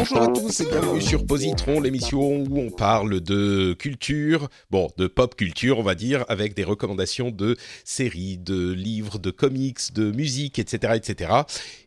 Bonjour à tous et bienvenue sur Positron, l'émission où on parle de culture, bon, de pop culture, on va dire, avec des recommandations de séries, de livres, de comics, de musique, etc., etc.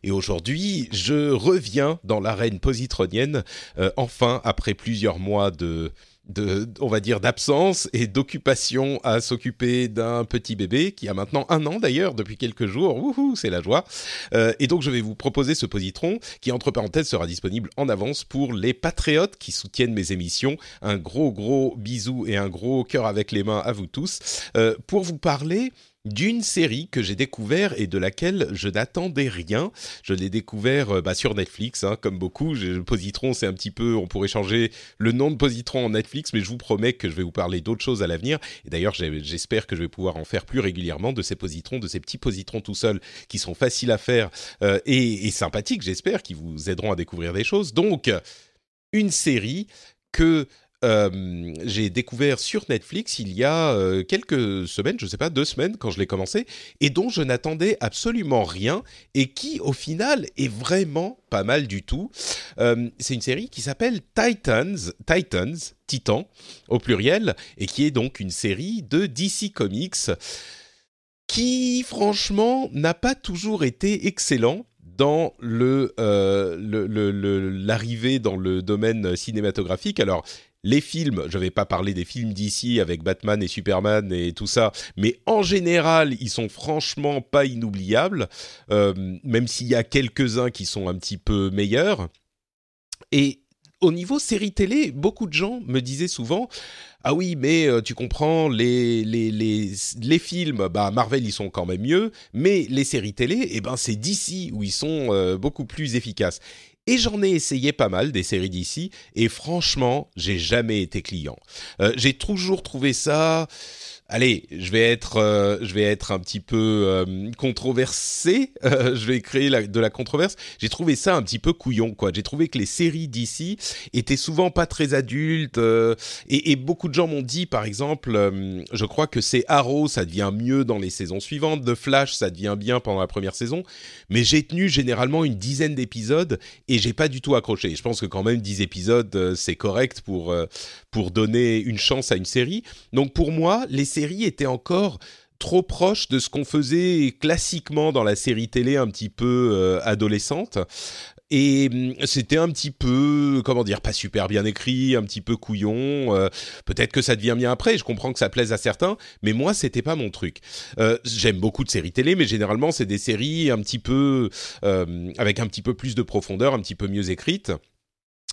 Et aujourd'hui, je reviens dans l'arène positronienne, euh, enfin, après plusieurs mois de de, on va dire, d'absence et d'occupation à s'occuper d'un petit bébé qui a maintenant un an d'ailleurs depuis quelques jours. Wouhou, c'est la joie. Euh, et donc je vais vous proposer ce positron qui, entre parenthèses, sera disponible en avance pour les patriotes qui soutiennent mes émissions. Un gros gros bisou et un gros cœur avec les mains à vous tous euh, pour vous parler d'une série que j'ai découvert et de laquelle je n'attendais rien. Je l'ai découvert euh, bah, sur Netflix, hein, comme beaucoup. Positron, c'est un petit peu, on pourrait changer le nom de Positron en Netflix, mais je vous promets que je vais vous parler d'autres choses à l'avenir. Et d'ailleurs, j'espère que je vais pouvoir en faire plus régulièrement de ces positrons, de ces petits positrons tout seuls qui sont faciles à faire euh, et, et sympathiques, j'espère, qui vous aideront à découvrir des choses. Donc, une série que euh, j'ai découvert sur Netflix il y a euh, quelques semaines, je ne sais pas, deux semaines quand je l'ai commencé, et dont je n'attendais absolument rien, et qui au final est vraiment pas mal du tout. Euh, c'est une série qui s'appelle Titans, Titans, Titan au pluriel, et qui est donc une série de DC Comics qui franchement n'a pas toujours été excellent dans le, l'arrivée dans le domaine cinématographique. Alors les films, je ne vais pas parler des films d'ici avec Batman et Superman et tout ça, mais en général, ils sont franchement pas inoubliables, euh, même s'il y a quelques-uns qui sont un petit peu meilleurs. Et au niveau série télé, beaucoup de gens me disaient souvent ah oui, mais euh, tu comprends, les, les, les, les, films, bah, Marvel, ils sont quand même mieux, mais les séries télé, eh ben, c'est d'ici où ils sont euh, beaucoup plus efficaces. Et j'en ai essayé pas mal des séries d'ici, et franchement, j'ai jamais été client. Euh, j'ai toujours trouvé ça allez, je vais être, euh, je vais être un petit peu euh, controversé. Euh, je vais créer de la controverse. J'ai trouvé ça un petit peu couillon, quoi. J'ai trouvé que les séries d'ici étaient souvent pas très adultes. Et, beaucoup de gens m'ont dit, par exemple, je crois que c'est Arrow, ça devient mieux dans les saisons suivantes. The Flash, ça devient bien pendant la première saison. Mais j'ai tenu généralement une dizaine d'épisodes et j'ai pas du tout accroché. Je pense que quand même 10 épisodes, c'est correct pour pour donner une chance à une série. Donc pour moi, les série était encore trop proche de ce qu'on faisait classiquement dans la série télé un petit peu euh, adolescente. Et hum, c'était un petit peu, comment dire, pas super bien écrit, un petit peu couillon. Euh, peut-être que ça devient bien après. Je comprends que ça plaise à certains, mais moi, c'était pas mon truc. Euh, j'aime beaucoup de séries télé, mais généralement, c'est des séries un petit peu avec un petit peu plus de profondeur, un petit peu mieux écrites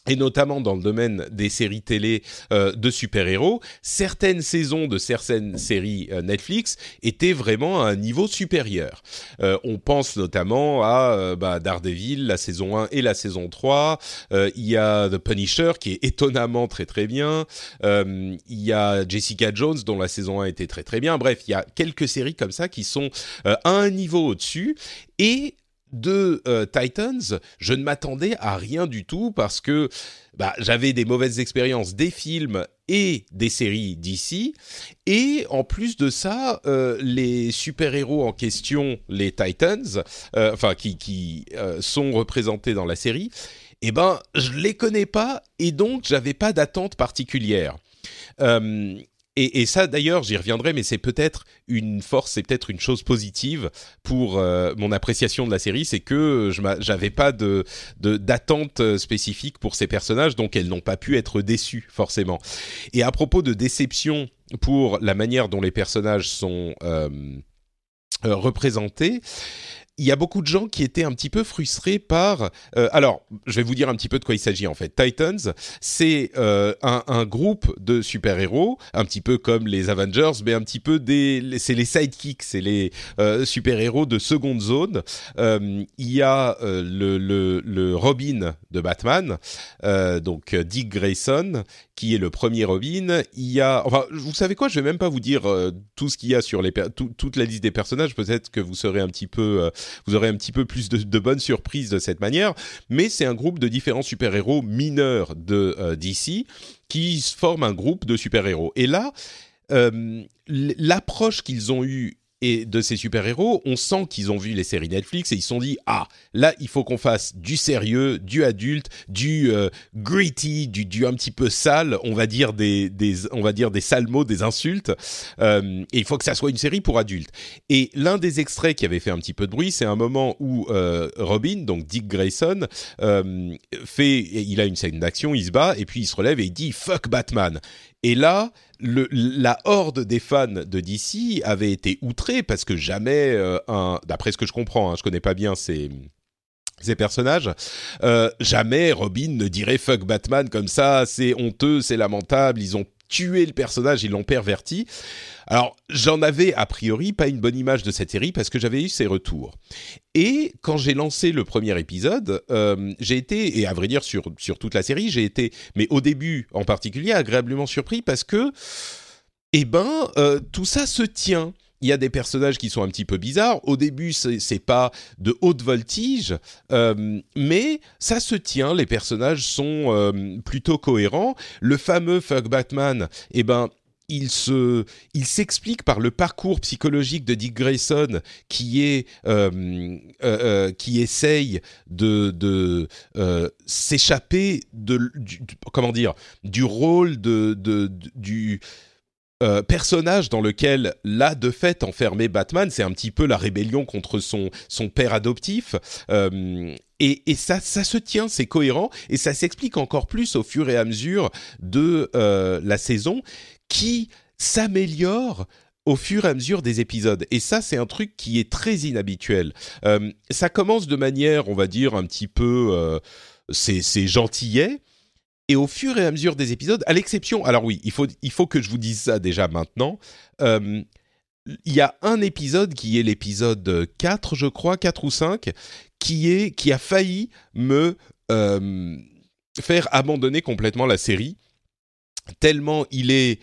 et notamment dans le domaine des séries télé euh, de super-héros, certaines saisons de certaines séries euh, Netflix étaient vraiment à un niveau supérieur. Euh, on pense notamment à bah, Daredevil, la saison 1 et la saison 3. il y a The Punisher qui est étonnamment très très bien. il y a Jessica Jones dont la saison 1 était très très bien. Bref, il y a quelques séries comme ça qui sont à un niveau au-dessus. Et de euh, Titans, je ne m'attendais à rien du tout parce que bah, j'avais des mauvaises expériences des films et des séries d'ici. Et en plus de ça, euh, les super-héros en question, les Titans, euh, enfin qui, qui sont représentés dans la série, eh ben, je les connais pas et donc j'avais pas d'attente particulière. Et, ça, d'ailleurs, j'y reviendrai, mais c'est peut-être une force, c'est peut-être une chose positive pour euh, mon appréciation de la série, c'est que je j'avais pas de d'attente spécifique pour ces personnages, donc elles n'ont pas pu être déçues forcément. Et à propos de déception pour la manière dont les personnages sont euh, représentés, il y a beaucoup de gens qui étaient un petit peu frustrés par. Euh, alors, je vais vous dire un petit peu de quoi il s'agit en fait. Titans, c'est euh, un, un, groupe de super-héros, un petit peu comme les Avengers, mais un petit peu des. C'est les sidekicks, c'est les euh, super-héros de seconde zone. Euh, il y a euh, le, le, le, Robin de Batman, donc Dick Grayson, qui est le premier Robin. Il y a, enfin, vous savez quoi Je vais même pas vous dire tout ce qu'il y a sur les toute la liste des personnages. Peut-être que vous serez un petit peu vous aurez un petit peu plus de, bonnes surprises de cette manière. Mais c'est un groupe de différents super-héros mineurs de euh, DC qui forment un groupe de super-héros. Et là, euh, l'approche qu'ils ont eue et de ces super-héros, on sent qu'ils ont vu les séries Netflix et ils se sont dit ah là il faut qu'on fasse du sérieux, du adulte, du euh, gritty, du, du un petit peu sale, on va dire des, des on va dire des sales mots, des insultes. Euh, et il faut que ça soit une série pour adultes. Et l'un des extraits qui avait fait un petit peu de bruit, c'est un moment où euh, Robin, donc Dick Grayson, fait, il a une scène d'action, il se bat et puis il se relève et il dit fuck Batman. Et là, la horde des fans de DC avait été outrée parce que jamais euh, un, d'après ce que je comprends, hein, je connais pas bien ces ces personnages, euh, jamais Robin ne dirait fuck Batman comme ça, c'est honteux, c'est lamentable, ils ont tué le personnage, ils l'ont perverti. Alors, j'en avais a priori pas une bonne image de cette série parce que j'avais eu ces retours. Et quand j'ai lancé le premier épisode, euh, j'ai été, et à vrai dire sur, sur toute la série, j'ai été, mais au début en particulier, agréablement surpris parce que, eh ben, euh, tout ça se tient il y a des personnages qui sont un petit peu bizarres. Au début, c'est pas de haute voltige, euh, mais ça se tient. Les personnages sont plutôt cohérents. Le fameux Fuck Batman, eh ben, il se, il s'explique par le parcours psychologique de Dick Grayson qui est, euh, euh, qui essaye de, de euh, s'échapper de, du, comment dire, du rôle de, du personnage dans lequel là de fait enfermé Batman, c'est un petit peu la rébellion contre son son père adoptif. Et, et, ça, ça se tient, c'est cohérent, et ça s'explique encore plus au fur et à mesure de la saison, qui s'améliore au fur et à mesure des épisodes. Et ça, c'est un truc qui est très inhabituel. Euh, ça commence de manière, on va dire, un petit peu... Euh, c'est gentillet. Et au fur et à mesure des épisodes, à l'exception... Alors oui, il faut, il faut que je vous dise ça déjà maintenant. Euh, il y a un épisode qui est l'épisode 4, je crois, 4 ou 5, qui, est, qui a failli me faire abandonner complètement la série, tellement il est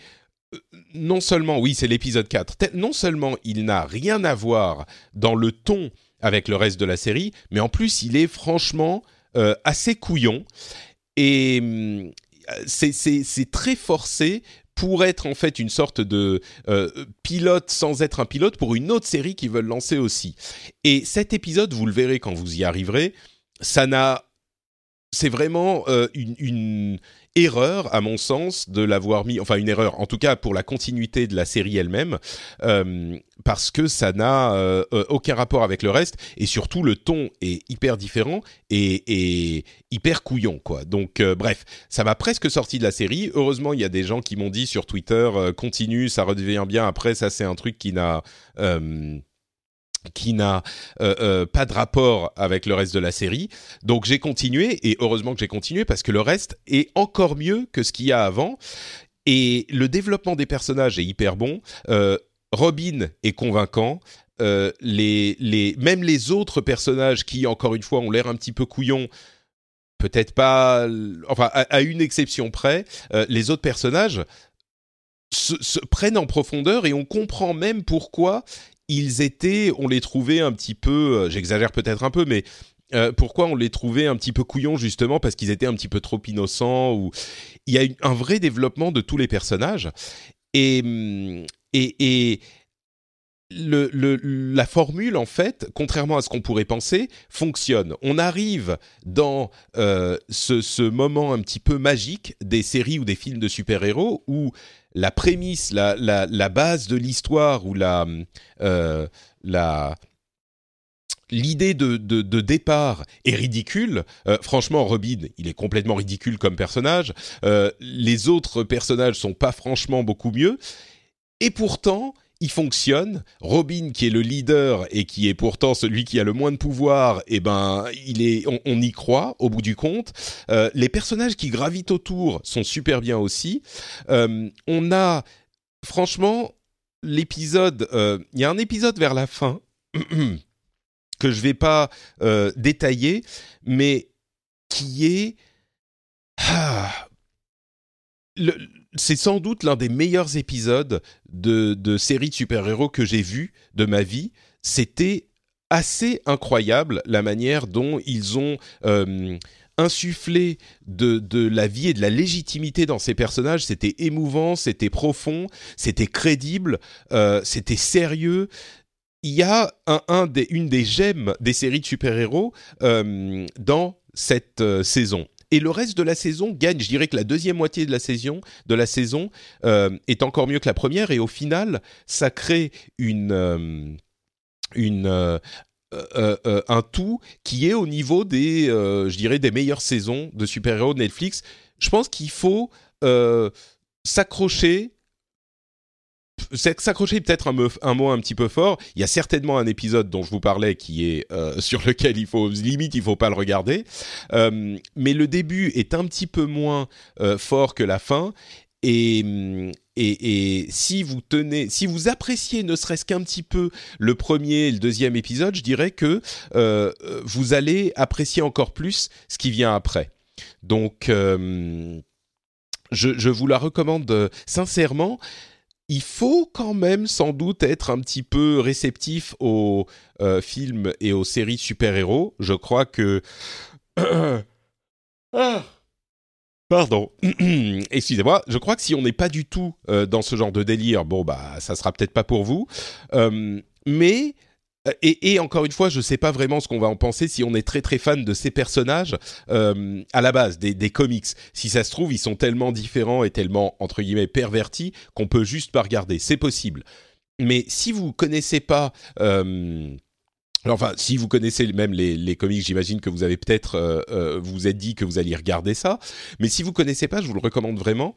non seulement, oui, c'est l'épisode 4, non seulement il n'a rien à voir dans le ton avec le reste de la série, mais en plus il est franchement euh, assez couillon. Et euh, c'est très forcé pour être en fait une sorte de euh, pilote sans être un pilote pour une autre série qu'ils veulent lancer aussi. Et cet épisode, vous le verrez quand vous y arriverez, ça n'a c'est vraiment une, erreur, à mon sens, de l'avoir mis, enfin une erreur, en tout cas pour la continuité de la série elle-même, euh, parce que ça n'a euh, euh, aucun rapport avec le reste, et surtout le ton est hyper différent et, hyper couillon, quoi. Donc bref, ça m'a presque sorti de la série. Heureusement, il y a des gens qui m'ont dit sur Twitter, continue, ça redevient bien. Après, ça c'est un truc qui n'a qui n'a euh, euh, pas de rapport avec le reste de la série. Donc j'ai continué, et heureusement que j'ai continué, parce que le reste est encore mieux que ce qu'il y a avant. Et le développement des personnages est hyper bon. Euh, Robin est convaincant. les, même les autres personnages qui, encore une fois, ont l'air un petit peu couillons, peut-être pas, enfin, à, une exception près, les autres personnages se, prennent en profondeur et on comprend même pourquoi ils étaient, on les trouvait un petit peu, euh, j'exagère peut-être un peu, mais euh, pourquoi on les trouvait un petit peu couillons justement parce qu'ils étaient un petit peu trop innocents ou il y a un vrai développement de tous les personnages et hum, et, et la formule, en fait, contrairement à ce qu'on pourrait penser, fonctionne. On arrive dans euh, ce, moment un petit peu magique des séries ou des films de super-héros où la prémisse, la, base de l'histoire ou la, euh, l'idée de, départ est ridicule. Euh, franchement, Robin, il est complètement ridicule comme personnage. Les autres personnages sont pas franchement beaucoup mieux. Et pourtant, il fonctionne. Robin, qui est le leader et qui est pourtant celui qui a le moins de pouvoir, eh ben, il est, on, y croit au bout du compte. Euh, les personnages qui gravitent autour sont super bien aussi. Euh, on a, franchement, l'épisode. Euh, il y a un épisode vers la fin que je vais pas détailler, mais qui est ah, c'est sans doute l'un des meilleurs épisodes de, de série de super-héros que j'ai vu de ma vie. C'était assez incroyable la manière dont ils ont euh, insufflé de, de, la vie et de la légitimité dans ces personnages. C'était émouvant, c'était profond, c'était crédible, euh, c'était sérieux. Il y a un, un des, une des gemmes des séries de super-héros euh, dans cette saison et le reste de la saison gagne. Je dirais que la deuxième moitié de la saison, de la saison euh, est encore mieux que la première, et au final, ça crée euh, euh, un tout qui est au niveau des, je dirais, des meilleures saisons de super-héros de Netflix. Je pense qu'il faut s'accrocher s'accrocher peut-être un, mot un petit peu fort. Il y a certainement un épisode dont je vous parlais qui est euh, sur lequel il faut limite il faut pas le regarder. Euh, mais le début est un petit peu moins euh, fort que la fin. Et, et, et, si vous tenez, si vous appréciez ne serait-ce qu'un petit peu le premier et le deuxième épisode, je dirais que vous allez apprécier encore plus ce qui vient après. Donc, je, je, vous la recommande sincèrement il faut quand même sans doute être un petit peu réceptif aux euh, films et aux séries super-héros. Je crois que... ah Pardon, excusez-moi. Je crois que si on n'est pas du tout euh, dans ce genre de délire, bon bah ça sera peut-être pas pour vous. Euh, mais euh, et, encore une fois, je ne sais pas vraiment ce qu'on va en penser si on est très très fan de ces personnages euh, à la base des, comics. Si ça se trouve, ils sont tellement différents et tellement entre guillemets pervertis qu'on peut juste pas regarder. C'est possible. Mais si vous connaissez pas euh, Enfin, si vous connaissez même les, comics, j'imagine que vous avez peut-être vous vous êtes dit que vous alliez regarder ça. Mais si vous connaissez pas, je vous le recommande vraiment.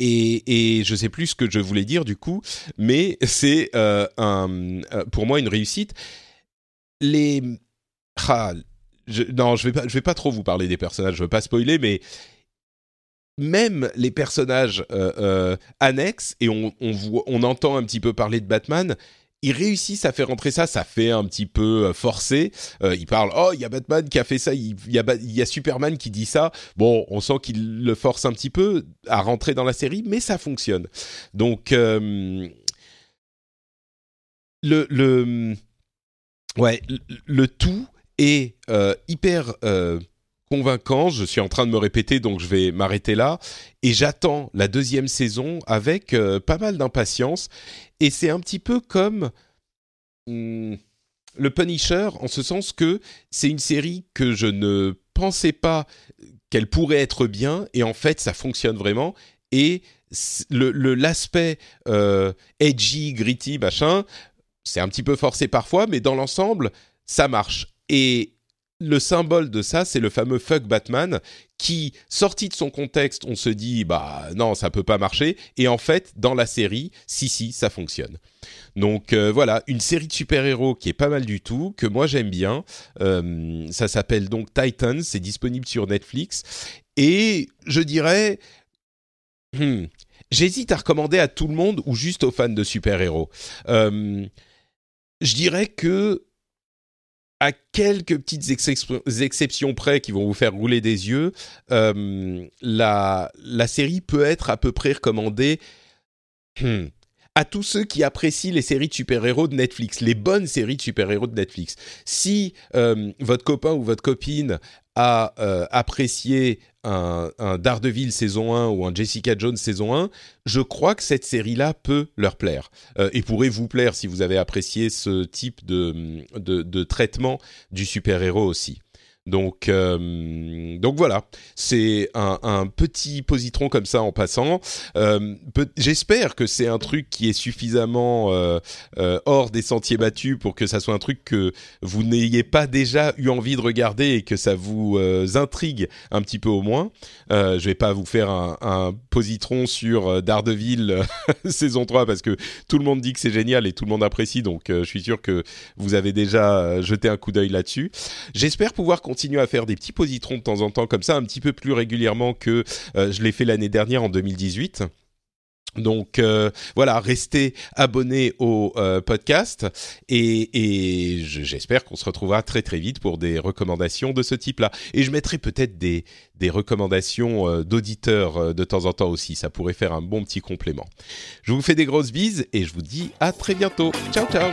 Et, je sais plus ce que je voulais dire du coup, mais c'est euh, euh, pour moi une réussite. Les ah, je, non, je vais pas, vais pas trop vous parler des personnages, je veux pas spoiler, mais même les personnages euh, annexes et on entend un petit peu parler de Batman, ils réussissent à faire rentrer ça, ça fait un petit peu euh, forcé. Euh, ils parlent, oh, il y a Batman qui a fait ça, il y y a Superman qui dit ça. Bon, on sent qu'il le force un petit peu à rentrer dans la série, mais ça fonctionne. Donc, euh, le, ouais, le, tout est euh, hyper convaincant. Je suis en train de me répéter, donc je vais m'arrêter là. Et j'attends la deuxième saison avec euh, pas mal d'impatience. Et c'est un petit peu comme hmm, le Punisher, en ce sens que c'est une série que je ne pensais pas qu'elle pourrait être bien, et en fait, ça fonctionne vraiment. Et l'aspect le, euh, edgy, gritty, machin, c'est un petit peu forcé parfois, mais dans l'ensemble, ça marche. Et le symbole de ça, c'est le fameux fuck Batman qui, sorti de son contexte, on se dit bah non, ça peut pas marcher. Et en fait, dans la série, si si, ça fonctionne. Donc euh, voilà, une série de super-héros qui est pas mal du tout, que moi j'aime bien. Euh, ça s'appelle donc Titans, c'est disponible sur Netflix. Et je dirais, hmm, j'hésite à recommander à tout le monde ou juste aux fans de super-héros. Euh, je dirais que à quelques petites exceptions près qui vont vous faire rouler des yeux, euh, la, série peut être à peu près recommandée hmm, à tous ceux qui apprécient les séries de super-héros de Netflix, les bonnes séries de super-héros de Netflix. Si euh, votre copain ou votre copine a euh, apprécié un, Daredevil saison 1 ou un Jessica Jones saison 1, je crois que cette série-là peut leur plaire euh, et pourrait vous plaire si vous avez apprécié ce type de, de traitement du super-héros aussi. Donc, euh, donc voilà, c'est un, petit positron comme ça en passant. Euh, J'espère que c'est un truc qui est suffisamment euh, hors des sentiers battus pour que ça soit un truc que vous n'ayez pas déjà eu envie de regarder et que ça vous intrigue un petit peu au moins. je vais pas vous faire un, un positron sur Daredevil saison 3 parce que tout le monde dit que c'est génial et tout le monde apprécie, donc je suis sûr que vous avez déjà jeté un coup d'œil là-dessus. J'espère pouvoir continuer continuer à faire des petits positrons de temps en temps comme ça, un petit peu plus régulièrement que euh, je l'ai fait l'année dernière en 2018. Donc euh, voilà, restez abonnés au euh, podcast et, j'espère qu'on se retrouvera très très vite pour des recommandations de ce type-là. Et je mettrai peut-être des, des recommandations d'auditeurs de temps en temps aussi, ça pourrait faire un bon petit complément. Je vous fais des grosses bises et je vous dis à très bientôt. Ciao ciao